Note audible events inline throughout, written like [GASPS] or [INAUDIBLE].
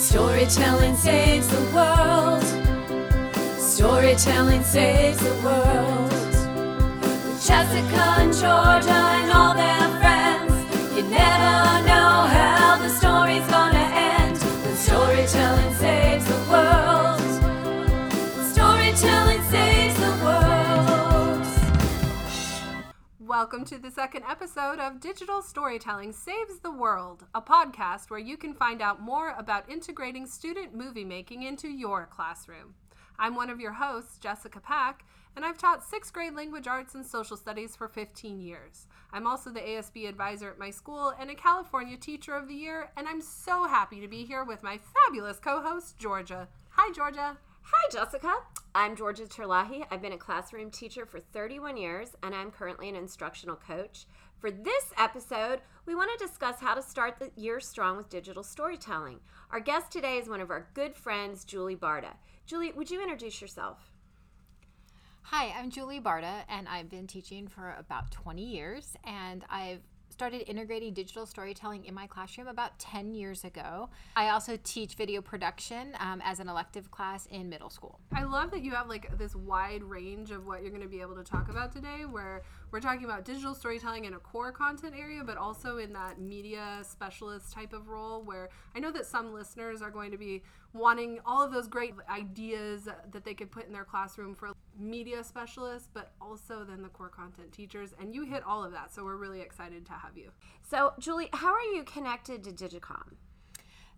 Storytelling saves the world. Storytelling saves the world. With Jessica and and all their friends, you never know how Welcome to the second episode of Digital Storytelling Saves the World, a podcast where you can find out more about integrating student movie making into your classroom. I'm one of your hosts, Jessica Pack, and I've taught sixth grade language arts and social studies for 15 years. I'm also the ASB advisor at my school and a California Teacher of the Year, and I'm so happy to be here with my fabulous co host, Georgia. Hi, Georgia. Hi, Jessica. I'm Georgia Terlahi. I've been a classroom teacher for 31 years, and I'm currently an instructional coach. For this episode, we want to discuss how to start the year strong with digital storytelling. Our guest today is one of our good friends, Julie Barda. Julie, would you introduce yourself? Hi, I'm Julie Barda, and I've been teaching for about 20 years. And I've started integrating digital storytelling in my classroom about 10 years ago. I also teach video production um, as an elective class in middle school. I love that you have like this wide range of what you're going to be able to talk about today, where we're talking about digital storytelling in a core content area, but also in that media specialist type of role, where I know that some listeners are going to be wanting all of those great ideas that they could put in their classroom for media specialists, but also then the core content teachers. And you hit all of that. So we're really excited to have you. So, Julie, how are you connected to Digicom?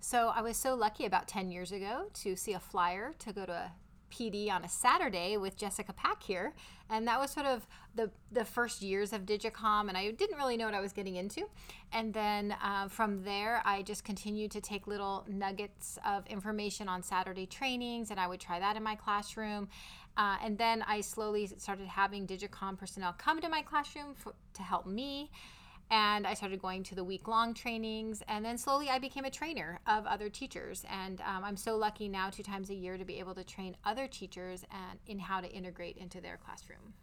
So I was so lucky about 10 years ago to see a flyer to go to a PD on a Saturday with Jessica Pack here, and that was sort of the the first years of Digicom, and I didn't really know what I was getting into. And then uh, from there, I just continued to take little nuggets of information on Saturday trainings, and I would try that in my classroom. Uh, and then I slowly started having Digicom personnel come to my classroom for, to help me and I started going to the week long trainings. And then slowly I became a trainer of other teachers. And um, I'm so lucky now, two times a year, to be able to train other teachers and in how to integrate into their classroom.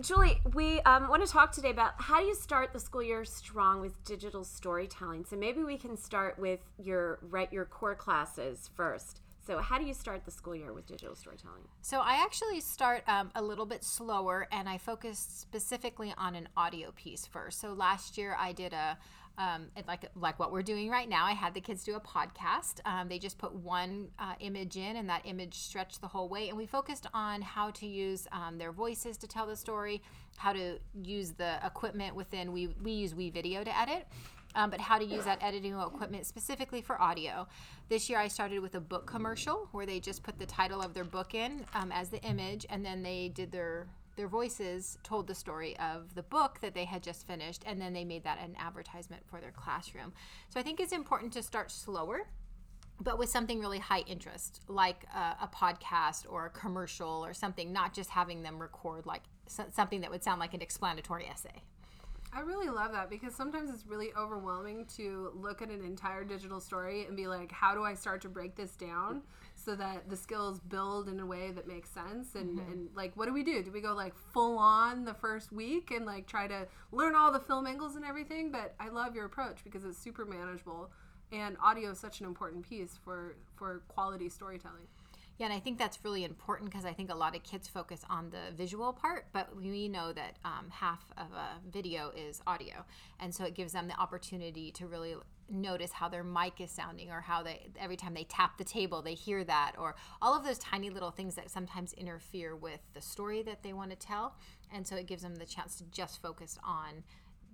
Julie, we um, want to talk today about how do you start the school year strong with digital storytelling. So maybe we can start with your right your core classes first. So, how do you start the school year with digital storytelling? So, I actually start um, a little bit slower and I focus specifically on an audio piece first. So, last year I did a um, like like what we're doing right now. I had the kids do a podcast. Um, they just put one uh, image in, and that image stretched the whole way. And we focused on how to use um, their voices to tell the story, how to use the equipment within. We we use WeVideo to edit, um, but how to use that editing equipment specifically for audio. This year I started with a book commercial where they just put the title of their book in um, as the image, and then they did their their voices told the story of the book that they had just finished, and then they made that an advertisement for their classroom. So I think it's important to start slower but with something really high interest, like a, a, podcast or a commercial or something, not just having them record like something that would sound like an explanatory essay. I really love that because sometimes it's really overwhelming to look at an entire digital story and be like, how do I start to break this down so that the skills build in a way that makes sense? And, mm-hmm. and like, what do we do? Do we go like full on the first week and like try to learn all the film angles and everything? But I love your approach because it's super manageable and audio is such an important piece for for quality storytelling. Yeah, and I think that's really important because I think a lot of kids focus on the visual part, but we know that um, half of a video is audio. And so it gives them the opportunity to really notice how their mic is sounding or how they every time they tap the table they hear that or all of those tiny little things that sometimes interfere with the story that they want to tell and so it gives them the chance to just focus on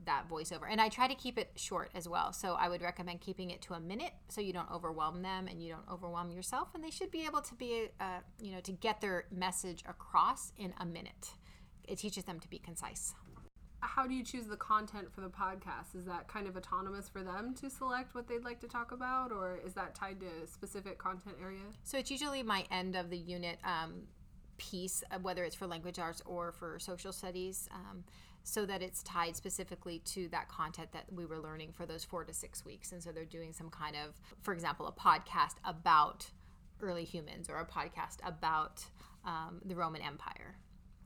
that voiceover. And I try to keep it short as well. So I would recommend keeping it to a minute so you don't overwhelm them and you don't overwhelm yourself. And they should be able to be, uh, you know, to get their message across in a minute. It teaches them to be concise. How do you choose the content for the podcast? Is that kind of autonomous for them to select what they'd like to talk about, or is that tied to a specific content area? So it's usually my end of the unit um, piece, uh, whether it's for language arts or for social studies. Um, so that it's tied specifically to that content that we were learning for those four to six weeks. And so they're doing some kind of, for example, a podcast about early humans or a podcast about um, the Roman Empire.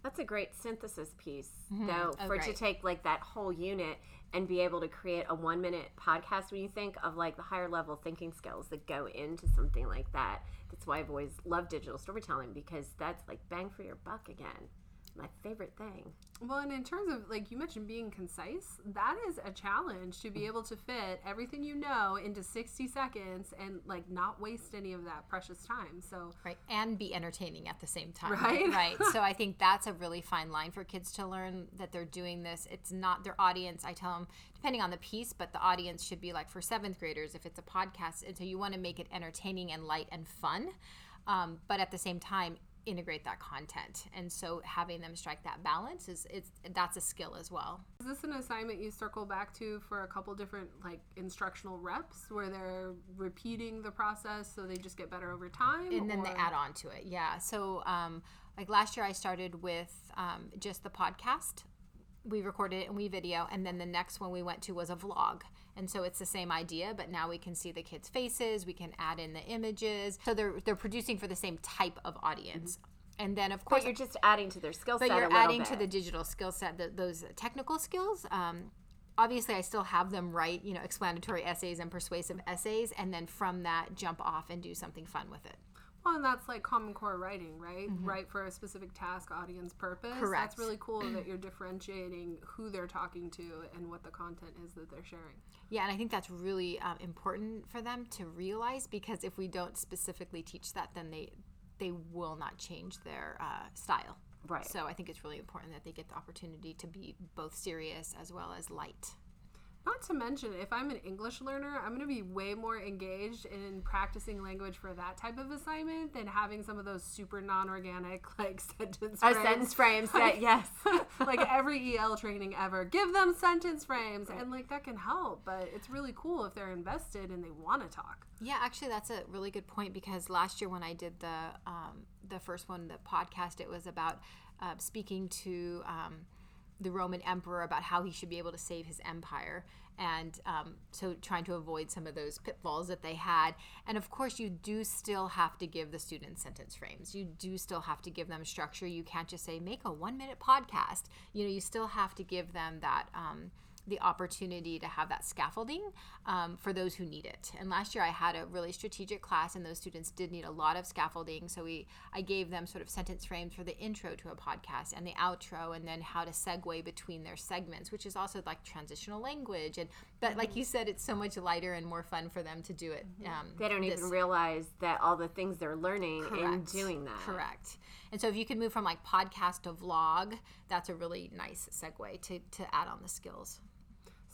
That's a great synthesis piece, though, Oh, for to take like that whole unit and be able to create a one minute podcast when you think of like the higher level thinking skills that go into something like that. That's why I've always loved digital storytelling because that's like bang for your buck again. My favorite thing. Well, and in terms of like you mentioned being concise, that is a challenge to be able to fit everything you know into 60 seconds and like not waste any of that precious time. So, right and be entertaining at the same time Right? right [LAUGHS] so i think that's a really fine line for kids to learn that they're doing this it's not their audience i tell them depending on the piece but the audience should be like for seventh graders if it's a podcast and so you want to make it entertaining and light and fun um, but at the same time integrate that content. And so having them strike that balance is it's that's a skill as well. Is this an assignment you circle back to for a couple different like instructional reps where they're repeating the process so they just get better over time? and then they add on to it yeah. So um, like last year i started with um, just the podcast. We recorded it and WeVideo and then the next one we went to was a vlog and so it's the same idea but now we can see the kids faces we can add in the images. So they're they're producing for the same type of audience. And then of course But you're just adding to their skill set. a you're adding to the digital skill set the, those technical skills. Um, obviously i still have them write you know explanatory essays and persuasive essays and then from that jump off and do something fun with it Well, and that's like Common Core writing, right? Write for a specific task, audience, purpose. Mm-hmm. Correct. That's really cool [CLEARS THROAT] that you're differentiating who they're talking to and what the content is that they're sharing. Yeah, and I think that's really um, important for them to realize because if we don't specifically teach that, then they they will not change their uh, style. Right. So I think it's really important that they get the opportunity to be both serious as well as light. Not to mention, if I'm an English learner, I'm going to be way more engaged in practicing language for that type of assignment than having some of those super non-organic [LAUGHS] like sentence Oh, frames. sentence frames that yes. [LAUGHS] like every EL training ever, give them sentence frames, and like that can help. But it's really cool if they're invested and they want to talk. Yeah, actually, that's a really good point because last year when I did the um, the first one, the podcast, it was about uh, speaking to um, the Roman emperor about how he should be able to save his empire, and um, so trying to avoid some of those pitfalls that they had. And of course, you do still have to give the students sentence frames. You do still have to give them structure. You can't just say make a one minute podcast. You know, you still have to give them that. Um, the opportunity to have that scaffolding um, for those who need it. And last year I had a really strategic class, and those students did need a lot of scaffolding. So we I gave them sort of sentence frames for the intro to a podcast and the outro, and then how to segue between their segments, which is also like transitional language. And but like you said, it's so much lighter and more fun for them to do it. Um, They don't this- even realize that all the things they're learning in doing that. Correct. And so if you can move from like podcast to vlog, that's a really nice segue to, to add on the skills.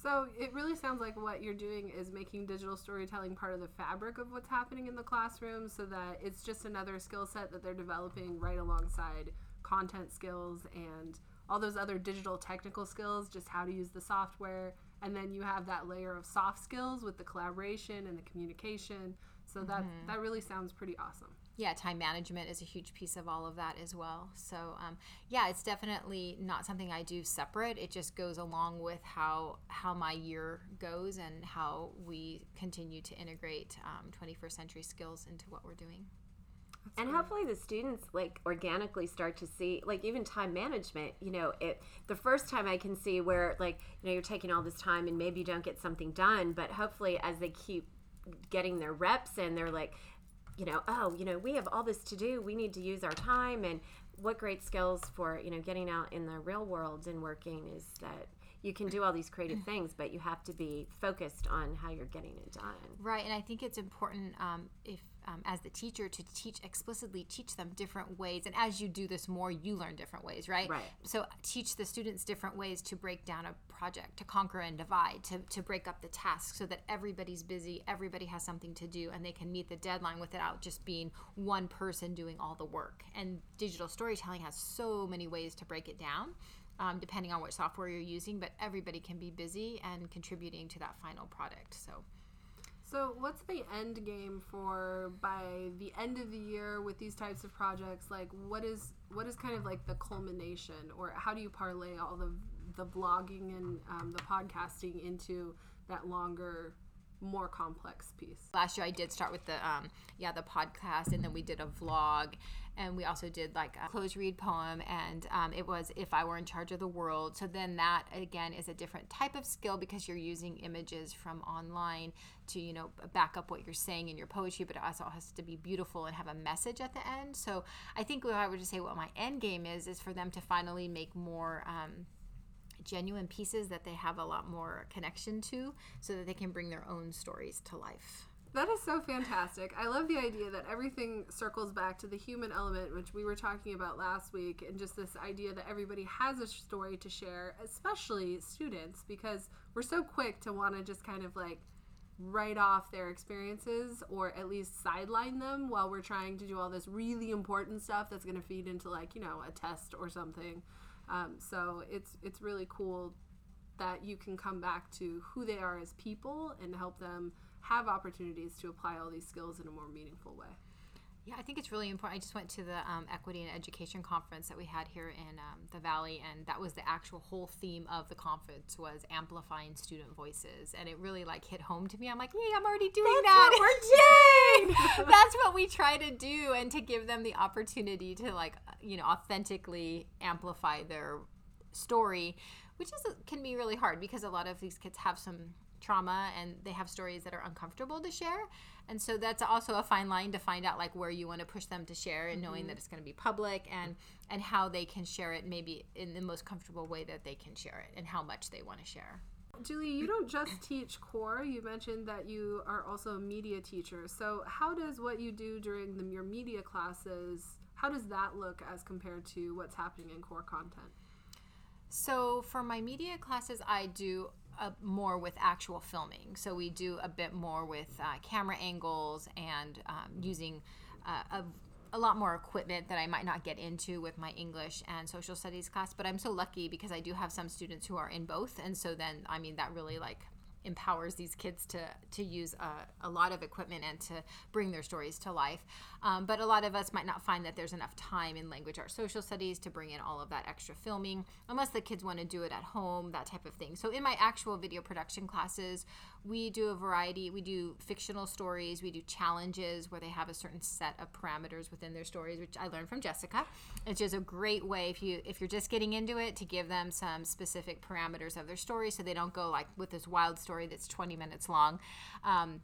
So it really sounds like what you're doing is making digital storytelling part of the fabric of what's happening in the classroom so that it's just another skill set that they're developing right alongside content skills and all those other digital technical skills, just how to use the software. And then you have that layer of soft skills with the collaboration and the communication. So that mm-hmm. that really sounds pretty awesome. Yeah, time management is a huge piece of all of that as well. So, um, yeah, it's definitely not something I do separate. It just goes along with how how my year goes and how we continue to integrate um, 21st century skills into what we're doing. and hopefully the students like organically start to see like even time management you know it the first time i can see where like you know you're taking all this time and maybe you don't get something done but hopefully as they keep getting their reps in they're like you know oh you know we have all this to do. We need to use our time. And what great skills for you know getting out in the real world and working is that you can do all these creative things but you have to be focused on how you're getting it done Right, and I think it's important um, if, um, as the teacher, to teach explicitly teach them different ways. And as you do this more, you learn different ways, right? Right. So teach the students different ways to break down a project, to conquer and divide, to, to break up the task, so that everybody's busy, everybody has something to do, and they can meet the deadline without just being one person doing all the work. And digital storytelling has so many ways to break it down. Um, depending on what software you're using, but everybody can be busy and contributing to that final product. So, So, what's the end game for by the end of the year with these types of projects? Like, what is what is kind of like the culmination, or how do you parlay all the the blogging and um, the podcasting into that longer more complex piece. last year i did start with the um yeah the podcast and then we did a vlog and we also did like a close read poem and um, it was if i were in charge of the world. So then that again is a different type of skill because you're using images from online to you know back up what you're saying in your poetry but it also has to be beautiful and have a message at the end. So i think if i were to say what my end game is is for them to finally make more um, genuine pieces that they have a lot more connection to so that they can bring their own stories to life That is so fantastic. I love the idea that everything circles back to the human element, which we were talking about last week, and just this idea that everybody has a story to share, especially students, because we're so quick to want to just kind of like write off their experiences or at least sideline them while we're trying to do all this really important stuff that's going to feed into like you know a test or something. Um, so it's it's really cool that you can come back to who they are as people and help them have opportunities to apply all these skills in a more meaningful way. Yeah, I think it's really important. I just went to the um, Equity and Education Conference that we had here in um, the Valley, and that was the actual whole theme of the conference was amplifying student voices, and it really like hit home to me. I'm like, yay, I'm already doing that. Yay! [LAUGHS] [LAUGHS] That's what we try to do, and to give them the opportunity to like, you know, authentically amplify their story, which is can be really hard because a lot of these kids have some trauma and they have stories that are uncomfortable to share and so that's also a fine line to find out like where you want to push them to share and knowing that mm-hmm. it's going to be public and and how they can share it maybe in the most comfortable way that they can share it and how much they want to share Julie, you don't just teach core. You mentioned that you are also a media teacher. So, how does what you do during the, your media classes, how does that look as compared to what's happening in core content? So for my media classes, I do uh, more with actual filming. So we do a bit more with uh, camera angles and um, using uh, a, a lot more equipment that I might not get into with my English and social studies class. But I'm so lucky because I do have some students who are in both, and so then I mean that really like empowers these kids to to use a, a lot of equipment and to bring their stories to life. Um, but a lot of us might not find that there's enough time in language arts social studies to bring in all of that extra filming, unless the kids want to do it at home, that type of thing. So in my actual video production classes, we do a variety. We do fictional stories. We do challenges where they have a certain set of parameters within their stories, which I learned from Jessica. It's just a great way if you if you're just getting into it to give them some specific parameters of their story, so they don't go like with this wild story that's 20 minutes long. Um,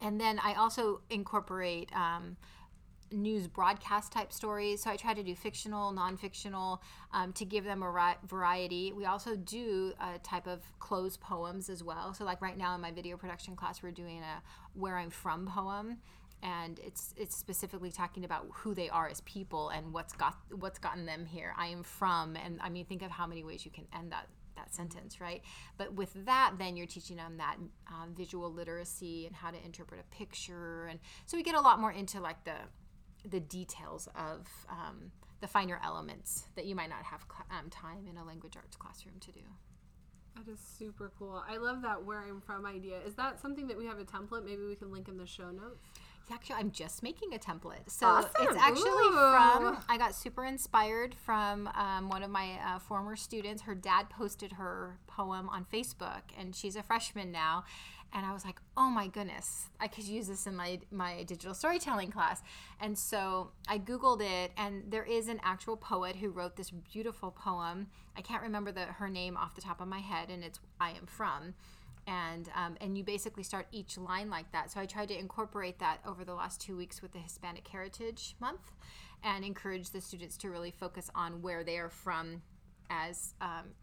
and then I also incorporate um, news broadcast type stories. So I try to do fictional, non-fictional, um, to give them a ri- variety. We also do a type of closed poems as well. So like right now in my video production class, we're doing a "Where I'm From" poem. And it's it's specifically talking about who they are as people and what's got what's gotten them here. I am from, and I mean, think of how many ways you can end that that sentence, right? But with that, then you're teaching them that um, visual literacy and how to interpret a picture, and so we get a lot more into like the the details of um, the finer elements that you might not have cl- um, time in a language arts classroom to do. That is super cool. I love that where I'm from idea. Is that something that we have a template? Maybe we can link in the show notes. Actually, I'm just making a template. So Awesome. it's actually Ooh. from, I got super inspired from um, one of my uh, former students. Her dad posted her poem on Facebook, and she's a freshman now. And I was like, oh my goodness, I could use this in my, my digital storytelling class. And so I Googled it, and there is an actual poet who wrote this beautiful poem. I can't remember the, her name off the top of my head, and it's I Am From and um, and you basically start each line like that. So I tried to incorporate that over the last two weeks with the Hispanic Heritage Month, and encourage the students to really focus on where they are from, as um,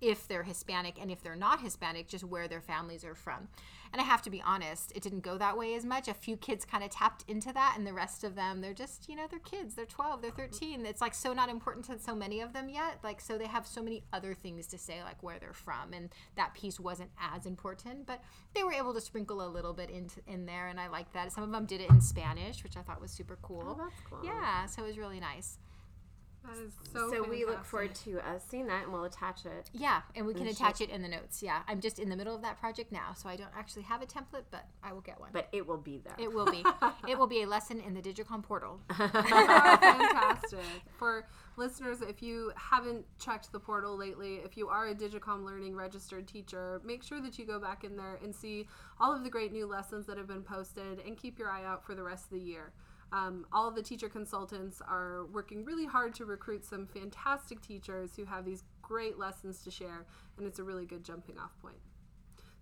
if they're Hispanic and if they're not Hispanic, just where their families are from. And I have to be honest, it didn't go that way as much. A few kids kind of tapped into that, and the rest of them, they're just, you know, they're kids. They're 12, they're mm-hmm. 13. It's like so not important to so many of them yet. Like, so they have so many other things to say, like where they're from. And that piece wasn't as important, but they were able to sprinkle a little bit into, in there. And I like that. Some of them did it in Spanish, which I thought was super cool. Oh, that's cool. Yeah, so it was really nice. That is so. So we look forward to uh, seeing that, and we'll attach it. Yeah, and we can the attach it in the notes. Yeah, I'm just in the middle of that project now, so I don't actually have a template, but I will get one. But it will be there. it will be. [LAUGHS] it will be a lesson in the Digicom portal. Oh, [LAUGHS] [LAUGHS] fantastic. For listeners, if you haven't checked the portal lately, if you are a Digicom Learning registered teacher, make sure that you go back in there and see all of the great new lessons that have been posted and keep your eye out for the rest of the year. Um, all the teacher consultants are working really hard to recruit some fantastic teachers who have these great lessons to share, and it's a really good jumping off point.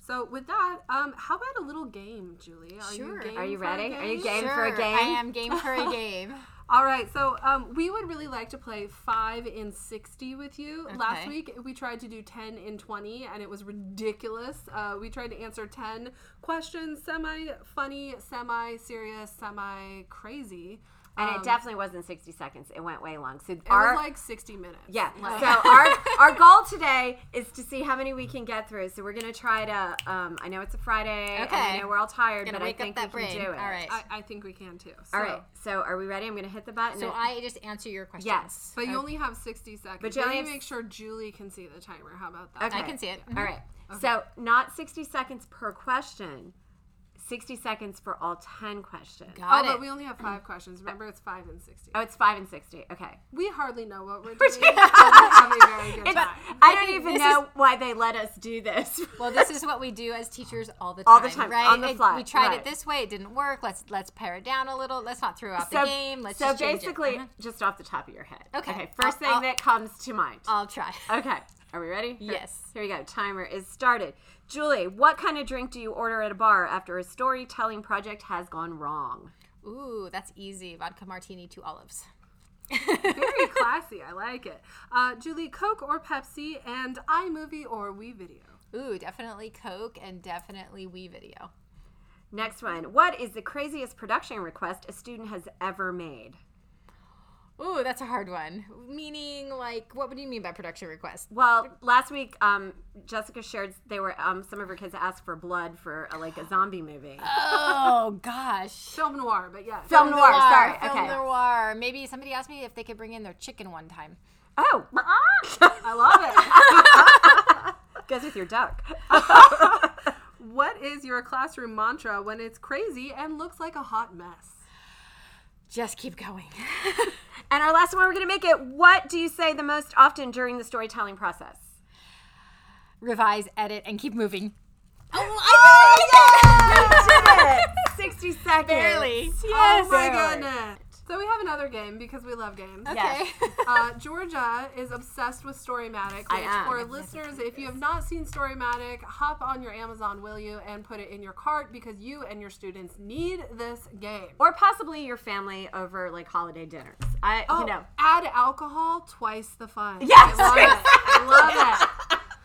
So, with that, um, how about a little game, Julie? Are Sure. you game Are you ready? Are you game? game for a Sure, game? I am game for a [LAUGHS] game. All right, so um, we would really like to play five in sixty with you. Last week we tried to do ten in twenty, and it was ridiculous. Uh, we tried to answer ten questions, semi funny, semi serious, semi crazy. And Um, it definitely wasn't 60 seconds. It went way long. So It our was like sixty minutes. yeah. Like- So [LAUGHS] our our goal today is to see how many we can get through. So we're gonna try to. Um, I know it's a Friday. And I know we're all tired, Gonna but I think that we can brain. do it. All right. I, I think we can too. So, All right. So are we ready? I'm gonna hit the button. So I just answer your questions. Yes. But you only have sixty seconds. But you Let only me have make sure Julie can see the timer. How about that? Okay. I can see it. All right. So not 60 seconds per question. 60 seconds for all 10 questions. Got Oh, Got but we only have five questions. Remember, it's five and sixty. Oh, it's 5 and 60. Okay. We hardly know what we're doing. but we're having a [LAUGHS] very good It's, time. I don't even this know why they let us do this. Well, this is what we do as teachers all the time. All the time, right? on the It- fly, we tried right. it this way, it didn't work. Let's let's pare it down a little. Let's not throw out so, the game. Let's so just change it. basically, Uh-huh. just off the top of your head. Okay. Okay. 1st I'll- thing I'll- that comes to mind. I'll try. Okay. Are we ready? Yes. Here we go. Timer is started. Julie, what kind of drink do you order at a bar after a storytelling project has gone wrong? Ooh, that's easy. Vodka martini, two olives. Very [LAUGHS] classy. I like it. Uh, Julie, Coke or Pepsi, and iMovie or WeVideo. Ooh, definitely Coke and definitely We Video. Next one. What is the craziest production request a student has ever made? Ooh, that's a hard one. Meaning, like, what would you mean by production request? Well, last week, um, Jessica shared they were um, some of her kids asked for blood for a, like a zombie movie. Oh [LAUGHS] gosh. Film noir, but yeah, Film noir. Sorry. Film Okay. noir. Maybe somebody asked me if they could bring in their chicken one time. Oh, [LAUGHS] I love it. [LAUGHS] goes with your duck. what is your classroom mantra when it's crazy and looks like a hot mess? Just keep going. [LAUGHS] And our last one, we're gonna make it. What do you say the most often during the storytelling process? Revise, edit, and keep moving. Oh, oh you did it! [LAUGHS] Sixty seconds. Barely. Yes. oh my goodness. So we have another game because we love games. Okay. Yes. [LAUGHS] Uh, Georgia is obsessed with Storymatic. Which I am. For listeners, if you have not seen Storymatic, hop on your Amazon, will you, and put it in your cart because you and your students need this game. Or possibly your family over like holiday dinners. I, Oh, you know, add alcohol, twice the fun. Yes. I love it.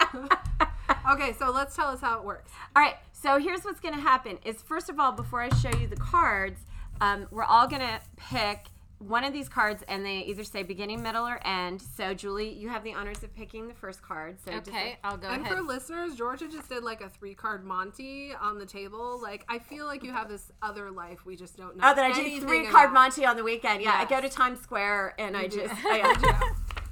I love it. [LAUGHS] okay, so let's tell us how it works. All right. So here's what's going to happen: is first of all, before I show you the cards, um, we're all going to pick one of these cards, and they either say beginning, middle, or end. So Julie, you have the honors of picking the first card. So just Okay, I'll go And ahead. for listeners, Georgia just did like a three card Monte on the table. Like, I feel like you have this other life we just don't know. Oh, that I do anything three card about. Monte on the weekend. Yeah, I go to Times Square and I do. just. [LAUGHS] oh, yeah.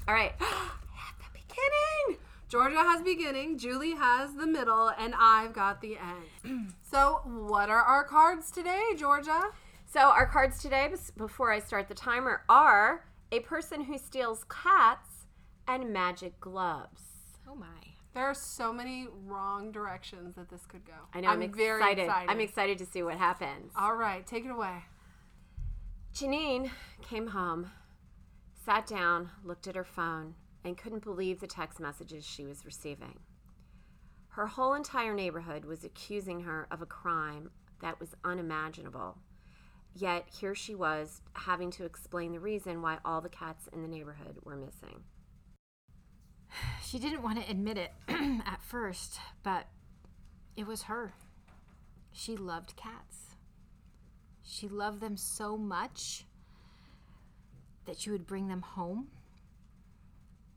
All right. [GASPS] At the beginning. Georgia has beginning, Julie has the middle, and I've got the end. [CLEARS THROAT] so, what are our cards today, Georgia? So our cards today, before I start the timer, are a person who steals cats and magic gloves. oh my. There are so many wrong directions that this could go. I know. I'm, very excited. excited. I'm excited to see what happens. All right, take it away. Janine came home, sat down, looked at her phone, and couldn't believe the text messages she was receiving. Her whole entire neighborhood was accusing her of a crime that was unimaginable. Yet here she was having to explain the reason why all the cats in the neighborhood were missing. [SIGHS] She didn't want to admit it [CLEARS THROAT] at first, but it was her. She loved cats. She loved them so much that she would bring them home.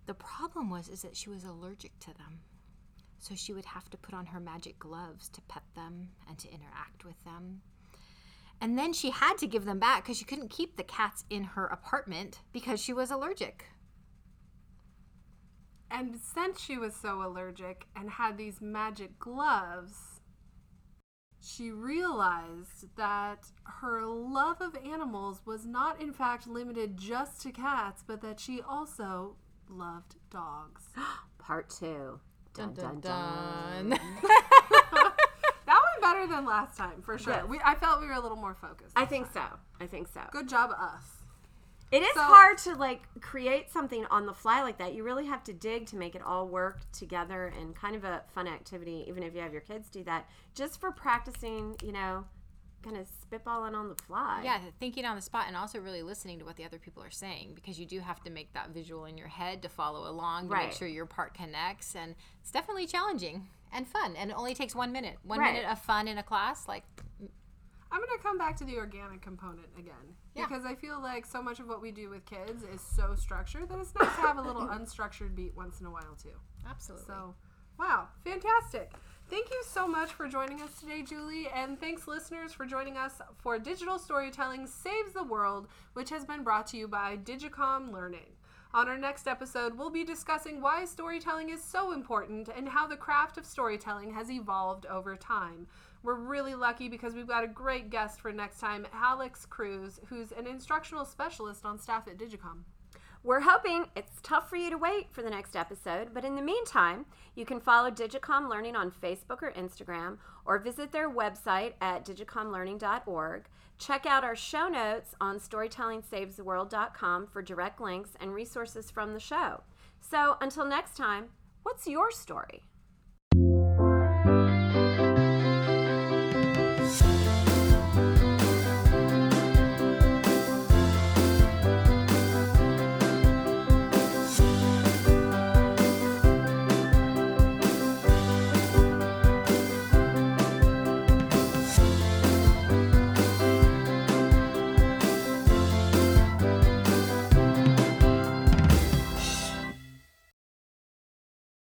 The problem was is that she was allergic to them. So she would have to put on her magic gloves to pet them and to interact with them. And then she had to give them back because she couldn't keep the cats in her apartment because she was allergic. And since she was so allergic and had these magic gloves, she realized that her love of animals was not, in fact, limited just to cats, but that she also loved dogs. [GASPS] Part two. Dun dun dun. That [LAUGHS] better than last time, for sure. Yes. We, I felt we were a little more focused. I think so. I think so. Good job, us. It is So- hard to like create something on the fly like that. You really have to dig to make it all work together and kind of a fun activity, even if you have your kids do that, just for practicing, you know, kind of spitballing on the fly. Yeah, thinking on the spot and also really listening to what the other people are saying because you do have to make that visual in your head to follow along to Right. make sure your part connects. And it's definitely challenging and fun. And it only takes one minute. One Right. minute of fun in a class. Like, I'm going to come back to the organic component again. Yeah. Because I feel like so much of what we do with kids is so structured that it's nice to have a little [LAUGHS] unstructured beat once in a while, too. absolutely. So, wow, fantastic. Thank you so much for joining us today, Julie. And thanks, listeners, for joining us for Digital Storytelling Saves the World, which has been brought to you by Digicom Learning. On our next episode, we'll be discussing why storytelling is so important and how the craft of storytelling has evolved over time. We're really lucky because we've got a great guest for next time, Alex Cruz, who's an instructional specialist on staff at Digicom. We're hoping it's tough for you to wait for the next episode, but in the meantime, you can follow Digicom Learning on Facebook or Instagram, or visit their website at digicomlearning.org. Check out our show notes on storytellingsavestheworld.com for direct links and resources from the show. So until next time, what's your story?